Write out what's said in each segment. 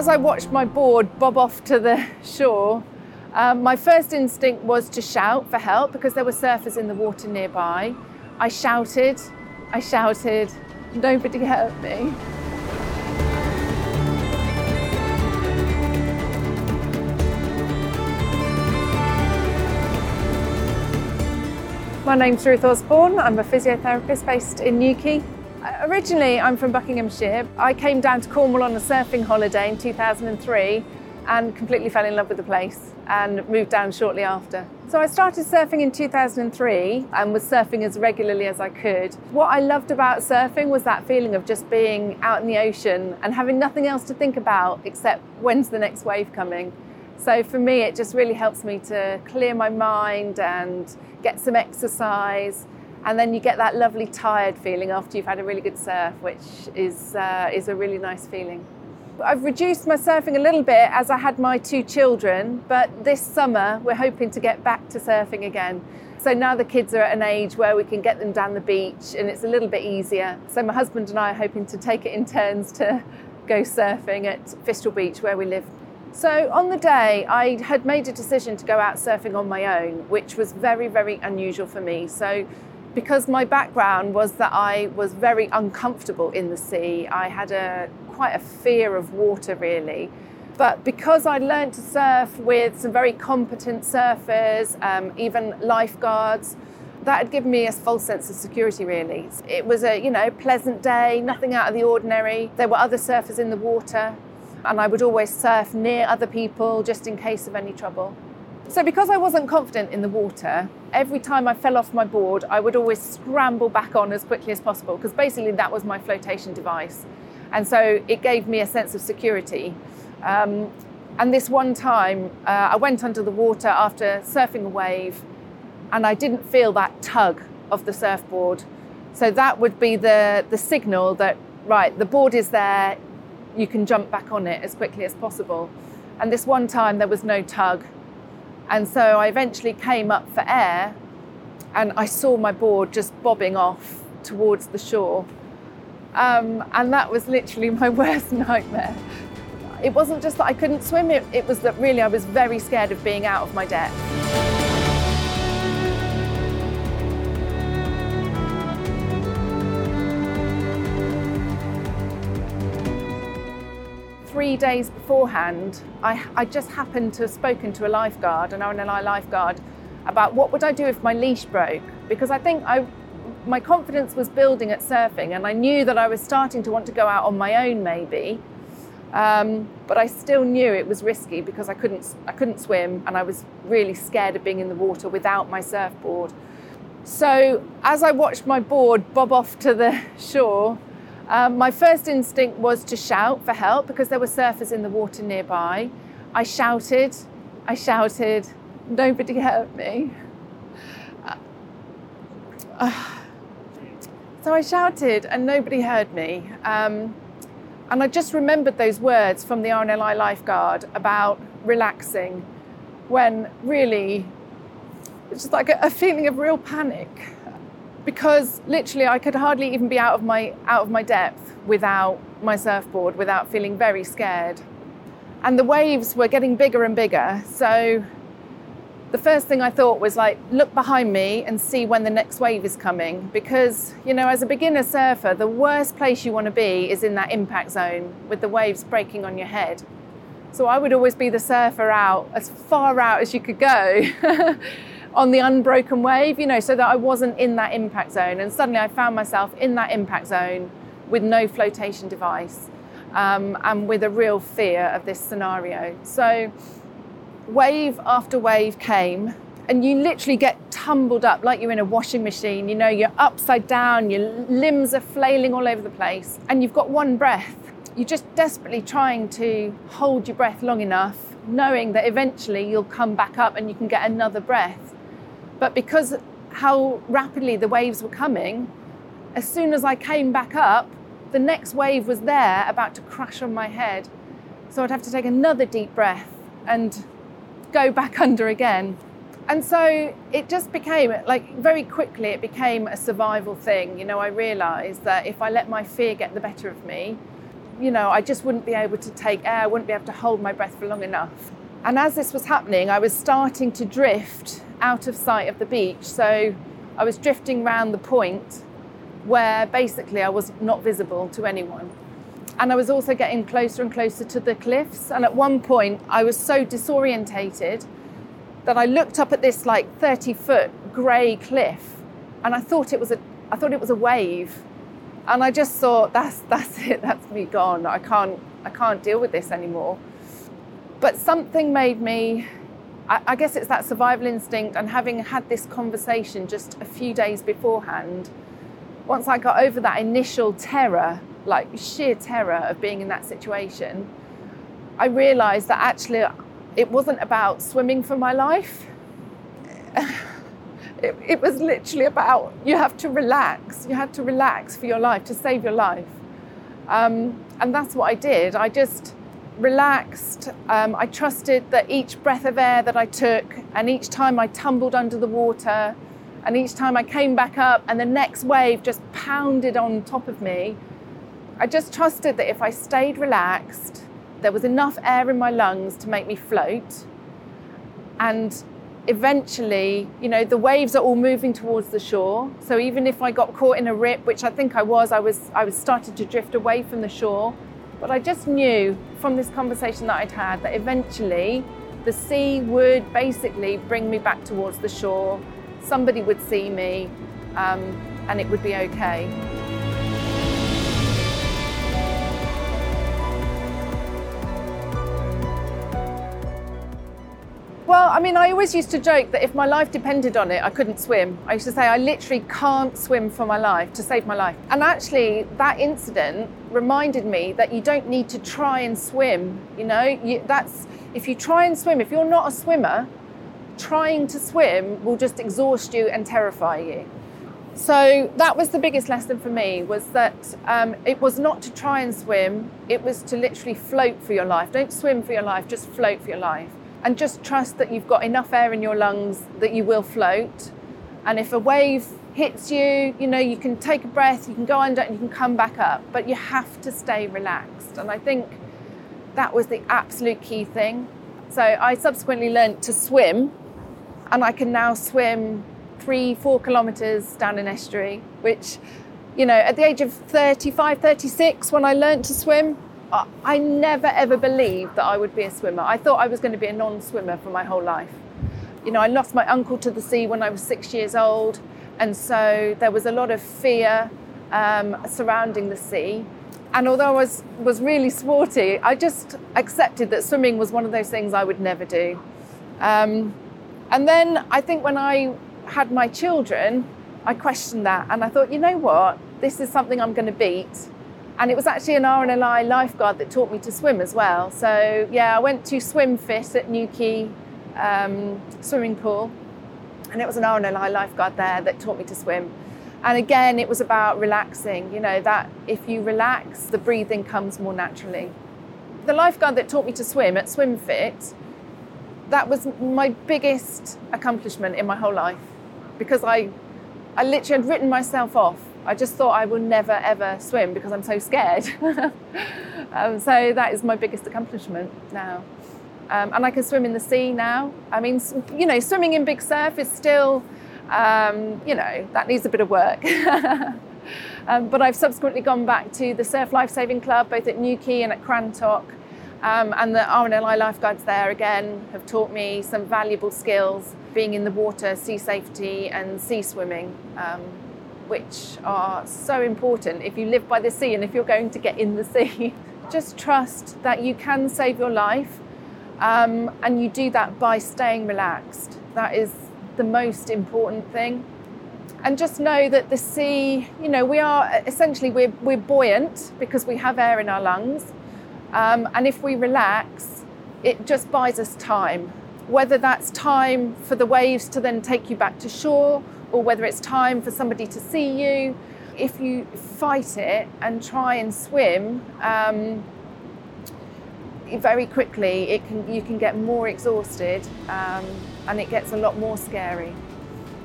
as I watched my board bob off to the shore, um, my first instinct was to shout for help because there were surfers in the water nearby. I shouted, I shouted, nobody heard me. My name's Ruth Osborne. I'm a physiotherapist based in Newquay. Uh, originally, I'm from Buckinghamshire. I came down to Cornwall on a surfing holiday in 2003 and completely fell in love with the place and moved down shortly after. So I started surfing in 2003 and was surfing as regularly as I could. What I loved about surfing was that feeling of just being out in the ocean and having nothing else to think about except when's the next wave coming. So for me, it just really helps me to clear my mind and get some exercise. And then you get that lovely tired feeling after you've had a really good surf, which is, uh, is a really nice feeling. I've reduced my surfing a little bit as I had my two children, but this summer we're hoping to get back to surfing again. So now the kids are at an age where we can get them down the beach and it's a little bit easier. So my husband and I are hoping to take it in turns to go surfing at Fistral Beach where we live so on the day, I had made a decision to go out surfing on my own, which was very, very unusual for me. So because my background was that I was very uncomfortable in the sea, I had a quite a fear of water really. But because I learned to surf with some very competent surfers, um, even lifeguards, that had given me a false sense of security really. It was a you know pleasant day, nothing out of the ordinary. There were other surfers in the water and I would always surf near other people just in case of any trouble. So, because I wasn't confident in the water, every time I fell off my board, I would always scramble back on as quickly as possible because basically that was my flotation device. And so it gave me a sense of security. Um, and this one time, uh, I went under the water after surfing a wave and I didn't feel that tug of the surfboard. So that would be the, the signal that, right, the board is there, you can jump back on it as quickly as possible. And this one time there was no tug. And so I eventually came up for air and I saw my board just bobbing off towards the shore. Um, and that was literally my worst nightmare. It wasn't just that I couldn't swim, it, it was that really I was very scared of being out of my depth. Three days beforehand, I, I just happened to have spoken to a lifeguard, an RNLI lifeguard, about what would I do if my leash broke? Because I think I, my confidence was building at surfing, and I knew that I was starting to want to go out on my own, maybe. Um, but I still knew it was risky because I couldn't, I couldn't swim, and I was really scared of being in the water without my surfboard. So as I watched my board bob off to the shore, um, my first instinct was to shout for help because there were surfers in the water nearby. I shouted, I shouted, nobody heard me. Uh, so I shouted and nobody heard me. Um, and I just remembered those words from the RNLI lifeguard about relaxing when really it's just like a, a feeling of real panic because literally I could hardly even be out of my out of my depth without my surfboard without feeling very scared. And the waves were getting bigger and bigger. So the first thing I thought was like look behind me and see when the next wave is coming because you know as a beginner surfer the worst place you want to be is in that impact zone with the waves breaking on your head. So I would always be the surfer out as far out as you could go. on the unbroken wave, you know, so that I wasn't in that impact zone. And suddenly I found myself in that impact zone with no flotation device um, and with a real fear of this scenario. So wave after wave came and you literally get tumbled up like you're in a washing machine. You know, you're upside down, your limbs are flailing all over the place, and you've got one breath. You're just desperately trying to hold your breath long enough, knowing that eventually you'll come back up and you can get another breath. But because how rapidly the waves were coming, as soon as I came back up, the next wave was there about to crash on my head. So I'd have to take another deep breath and go back under again. And so it just became like very quickly, it became a survival thing. You know, I realized that if I let my fear get the better of me, you know, I just wouldn't be able to take air, I wouldn't be able to hold my breath for long enough. And as this was happening, I was starting to drift out of sight of the beach. So I was drifting round the point where basically I was not visible to anyone. And I was also getting closer and closer to the cliffs. And at one point, I was so disorientated that I looked up at this like 30 foot grey cliff and I thought it was a I thought it was a wave. And I just thought that's that's it, that's me gone. I can't I can't deal with this anymore. But something made me I, guess it's that survival instinct and having had this conversation just a few days beforehand, once I got over that initial terror, like sheer terror of being in that situation, I realized that actually it wasn't about swimming for my life. It, it, was literally about you have to relax. You had to relax for your life to save your life. Um, and that's what I did. I just relaxed. Um, I trusted that each breath of air that I took, and each time I tumbled under the water, and each time I came back up, and the next wave just pounded on top of me, I just trusted that if I stayed relaxed, there was enough air in my lungs to make me float. And eventually, you know, the waves are all moving towards the shore. So even if I got caught in a rip, which I think I was, I was I was starting to drift away from the shore. But I just knew from this conversation that I'd had that eventually the sea would basically bring me back towards the shore. Somebody would see me, um, and it would be okay. I mean, I always used to joke that if my life depended on it, I couldn't swim. I used to say, I literally can't swim for my life to save my life. And actually, that incident reminded me that you don't need to try and swim. You know, you, that's if you try and swim, if you're not a swimmer, trying to swim will just exhaust you and terrify you. So that was the biggest lesson for me was that um, it was not to try and swim, it was to literally float for your life. Don't swim for your life, just float for your life and just trust that you've got enough air in your lungs that you will float. And if a wave hits you, you know, you can take a breath, you can go under and you can come back up, but you have to stay relaxed. And I think that was the absolute key thing. So I subsequently learned to swim, and I can now swim three, four kilometres down an estuary, which, you know, at the age of 35, 36, when I learned to swim, I never ever believed that I would be a swimmer. I thought I was going to be a non swimmer for my whole life. You know, I lost my uncle to the sea when I was six years old, and so there was a lot of fear um, surrounding the sea. And although I was, was really sporty, I just accepted that swimming was one of those things I would never do. Um, and then I think when I had my children, I questioned that and I thought, you know what, this is something I'm going to beat and it was actually an RNLI lifeguard that taught me to swim as well. So yeah, I went to Swim Fit at Newquay um, swimming pool, and it was an RNLI lifeguard there that taught me to swim. And again, it was about relaxing. You know that if you relax, the breathing comes more naturally. The lifeguard that taught me to swim at Swim Fit, that was my biggest accomplishment in my whole life, because I, I literally had written myself off I just thought I will never ever swim because I'm so scared. um, so that is my biggest accomplishment now. Um, and I can swim in the sea now. I mean, you know, swimming in big surf is still, um, you know, that needs a bit of work. Um, but I've subsequently gone back to the Surf Lifesaving Club, both at Newquay and at Crantock. Um, and the RNLI lifeguards there again have taught me some valuable skills being in the water, sea safety, and sea swimming. Which are so important if you live by the sea and if you're going to get in the sea. Just trust that you can save your life um, and you do that by staying relaxed. That is the most important thing. And just know that the sea, you know, we are essentially we're, we're buoyant because we have air in our lungs. Um, and if we relax, it just buys us time. Whether that's time for the waves to then take you back to shore or whether it's time for somebody to see you. If you fight it and try and swim, um, very quickly it can you can get more exhausted um, and it gets a lot more scary.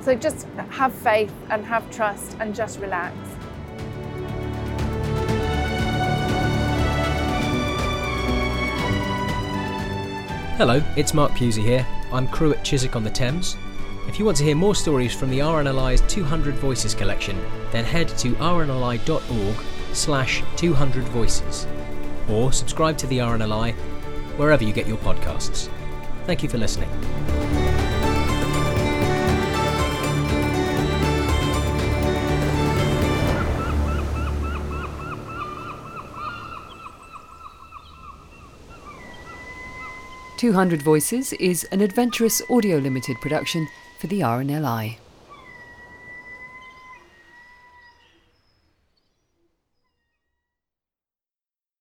So just have faith and have trust and just relax. Hello, it's Mark Pusey here. I'm crew at Chiswick on the Thames, if you want to hear more stories from the RNLI's 200 Voices collection, then head to rnli.org slash 200 voices or subscribe to the RNLI wherever you get your podcasts. Thank you for listening. Two Hundred Voices is an adventurous audio limited production for the RNLI.